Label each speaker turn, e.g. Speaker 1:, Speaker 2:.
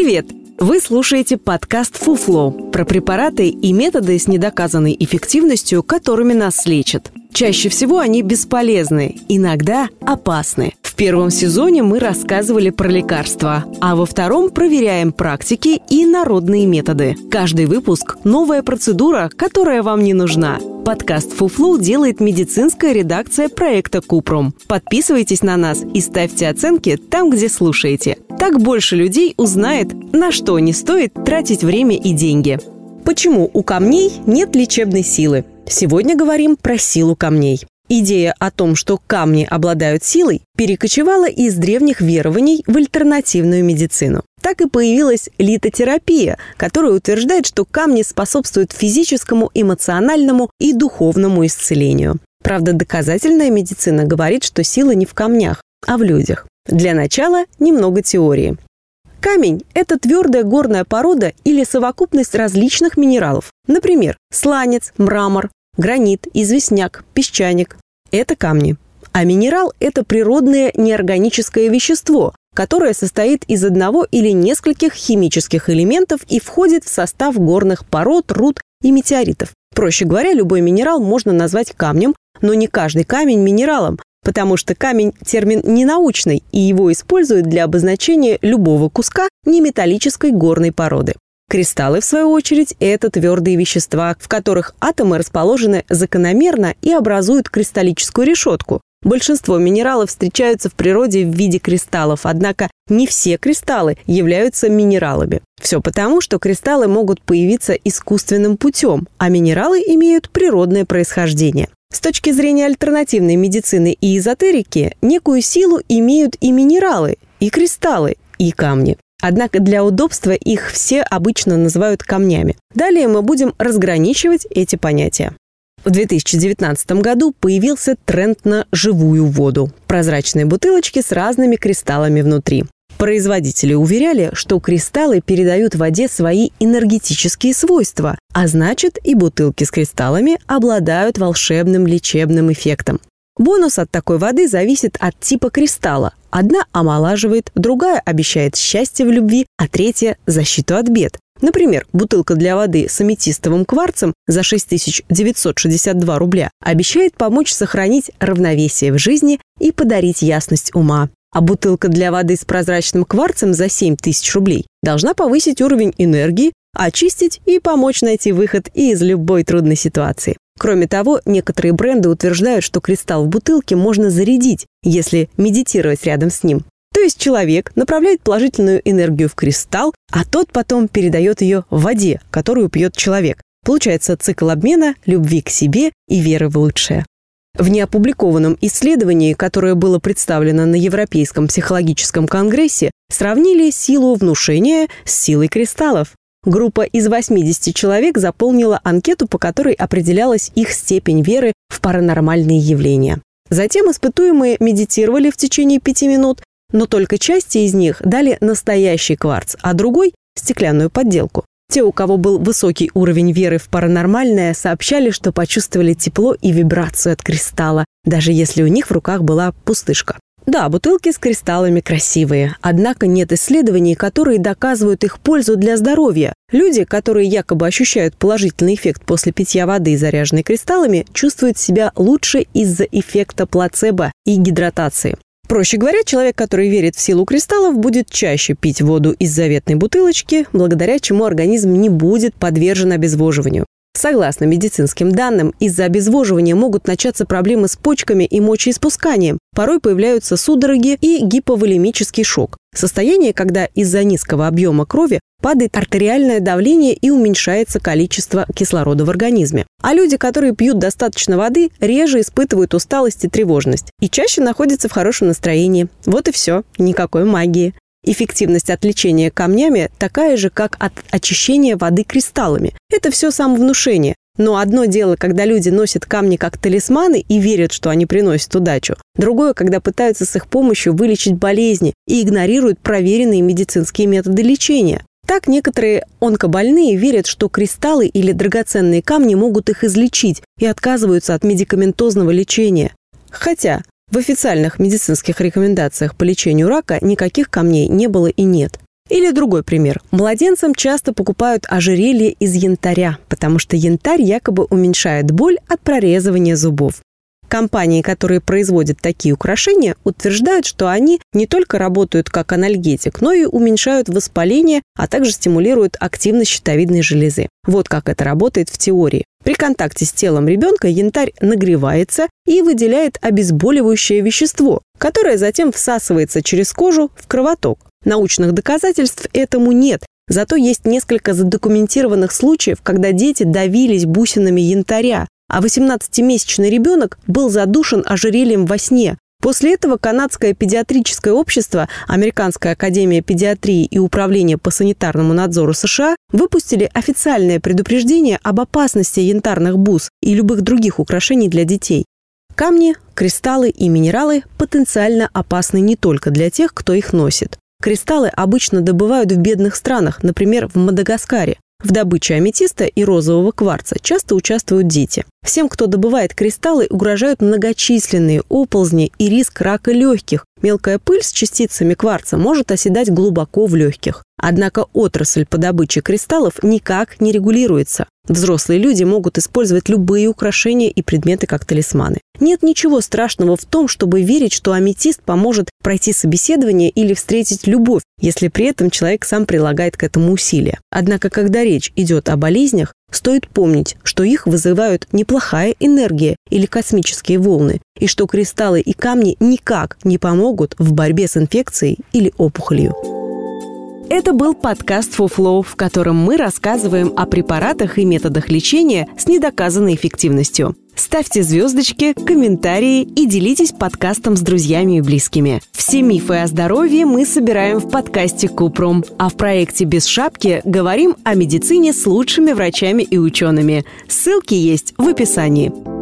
Speaker 1: Привет! Вы слушаете подкаст «Фуфло» про препараты и методы с недоказанной эффективностью, которыми нас лечат. Чаще всего они бесполезны, иногда опасны. В первом сезоне мы рассказывали про лекарства, а во втором проверяем практики и народные методы. Каждый выпуск – новая процедура, которая вам не нужна. Подкаст «Фуфлу» делает медицинская редакция проекта «Купрум». Подписывайтесь на нас и ставьте оценки там, где слушаете. Так больше людей узнает, на что не стоит тратить время и деньги. Почему у камней нет лечебной силы? Сегодня говорим про силу камней. Идея о том, что камни обладают силой, перекочевала из древних верований в альтернативную медицину. Так и появилась литотерапия, которая утверждает, что камни способствуют физическому, эмоциональному и духовному исцелению. Правда, доказательная медицина говорит, что сила не в камнях, а в людях. Для начала немного теории. Камень – это твердая горная порода или совокупность различных минералов. Например, сланец, мрамор, гранит, известняк, песчаник – это камни. А минерал – это природное неорганическое вещество, которое состоит из одного или нескольких химических элементов и входит в состав горных пород, руд и метеоритов. Проще говоря, любой минерал можно назвать камнем, но не каждый камень минералом, потому что камень – термин ненаучный, и его используют для обозначения любого куска неметаллической горной породы. Кристаллы, в свою очередь, это твердые вещества, в которых атомы расположены закономерно и образуют кристаллическую решетку. Большинство минералов встречаются в природе в виде кристаллов, однако не все кристаллы являются минералами. Все потому, что кристаллы могут появиться искусственным путем, а минералы имеют природное происхождение. С точки зрения альтернативной медицины и эзотерики, некую силу имеют и минералы, и кристаллы, и камни. Однако для удобства их все обычно называют камнями. Далее мы будем разграничивать эти понятия. В 2019 году появился тренд на живую воду. Прозрачные бутылочки с разными кристаллами внутри. Производители уверяли, что кристаллы передают воде свои энергетические свойства, а значит и бутылки с кристаллами обладают волшебным лечебным эффектом. Бонус от такой воды зависит от типа кристалла. Одна омолаживает, другая обещает счастье в любви, а третья – защиту от бед. Например, бутылка для воды с аметистовым кварцем за 6962 рубля обещает помочь сохранить равновесие в жизни и подарить ясность ума. А бутылка для воды с прозрачным кварцем за 7 тысяч рублей должна повысить уровень энергии, очистить и помочь найти выход из любой трудной ситуации. Кроме того, некоторые бренды утверждают, что кристалл в бутылке можно зарядить, если медитировать рядом с ним. То есть человек направляет положительную энергию в кристалл, а тот потом передает ее в воде, которую пьет человек. Получается цикл обмена любви к себе и веры в лучшее. В неопубликованном исследовании, которое было представлено на Европейском психологическом конгрессе, сравнили силу внушения с силой кристаллов. Группа из 80 человек заполнила анкету, по которой определялась их степень веры в паранормальные явления. Затем испытуемые медитировали в течение пяти минут, но только части из них дали настоящий кварц, а другой – стеклянную подделку. Те, у кого был высокий уровень веры в паранормальное, сообщали, что почувствовали тепло и вибрацию от кристалла, даже если у них в руках была пустышка. Да, бутылки с кристаллами красивые, однако нет исследований, которые доказывают их пользу для здоровья. Люди, которые якобы ощущают положительный эффект после питья воды, заряженной кристаллами, чувствуют себя лучше из-за эффекта плацебо и гидратации. Проще говоря, человек, который верит в силу кристаллов, будет чаще пить воду из заветной бутылочки, благодаря чему организм не будет подвержен обезвоживанию. Согласно медицинским данным, из-за обезвоживания могут начаться проблемы с почками и мочеиспусканием. Порой появляются судороги и гиповолемический шок. Состояние, когда из-за низкого объема крови падает артериальное давление и уменьшается количество кислорода в организме. А люди, которые пьют достаточно воды, реже испытывают усталость и тревожность и чаще находятся в хорошем настроении. Вот и все, никакой магии. Эффективность от лечения камнями такая же, как от очищения воды кристаллами. Это все самовнушение. Но одно дело, когда люди носят камни как талисманы и верят, что они приносят удачу. Другое, когда пытаются с их помощью вылечить болезни и игнорируют проверенные медицинские методы лечения. Так некоторые онкобольные верят, что кристаллы или драгоценные камни могут их излечить и отказываются от медикаментозного лечения. Хотя в официальных медицинских рекомендациях по лечению рака никаких камней не было и нет. Или другой пример. Младенцам часто покупают ожерелье из янтаря, потому что янтарь якобы уменьшает боль от прорезывания зубов. Компании, которые производят такие украшения, утверждают, что они не только работают как анальгетик, но и уменьшают воспаление, а также стимулируют активность щитовидной железы. Вот как это работает в теории. При контакте с телом ребенка янтарь нагревается и выделяет обезболивающее вещество, которое затем всасывается через кожу в кровоток. Научных доказательств этому нет, зато есть несколько задокументированных случаев, когда дети давились бусинами янтаря, а 18-месячный ребенок был задушен ожерельем во сне. После этого Канадское педиатрическое общество, Американская академия педиатрии и Управление по санитарному надзору США выпустили официальное предупреждение об опасности янтарных бус и любых других украшений для детей. Камни, кристаллы и минералы потенциально опасны не только для тех, кто их носит. Кристаллы обычно добывают в бедных странах, например, в Мадагаскаре. В добыче аметиста и розового кварца часто участвуют дети. Всем, кто добывает кристаллы, угрожают многочисленные оползни и риск рака легких. Мелкая пыль с частицами кварца может оседать глубоко в легких. Однако отрасль по добыче кристаллов никак не регулируется. Взрослые люди могут использовать любые украшения и предметы как талисманы. Нет ничего страшного в том, чтобы верить, что аметист поможет пройти собеседование или встретить любовь, если при этом человек сам прилагает к этому усилия. Однако, когда речь идет о болезнях, стоит помнить, что их вызывают неплохая энергия или космические волны, и что кристаллы и камни никак не помогут в борьбе с инфекцией или опухолью. Это был подкаст «Фуфлоу», в котором мы рассказываем о препаратах и методах лечения с недоказанной эффективностью. Ставьте звездочки, комментарии и делитесь подкастом с друзьями и близкими. Все мифы о здоровье мы собираем в подкасте Купром, а в проекте «Без шапки» говорим о медицине с лучшими врачами и учеными. Ссылки есть в описании.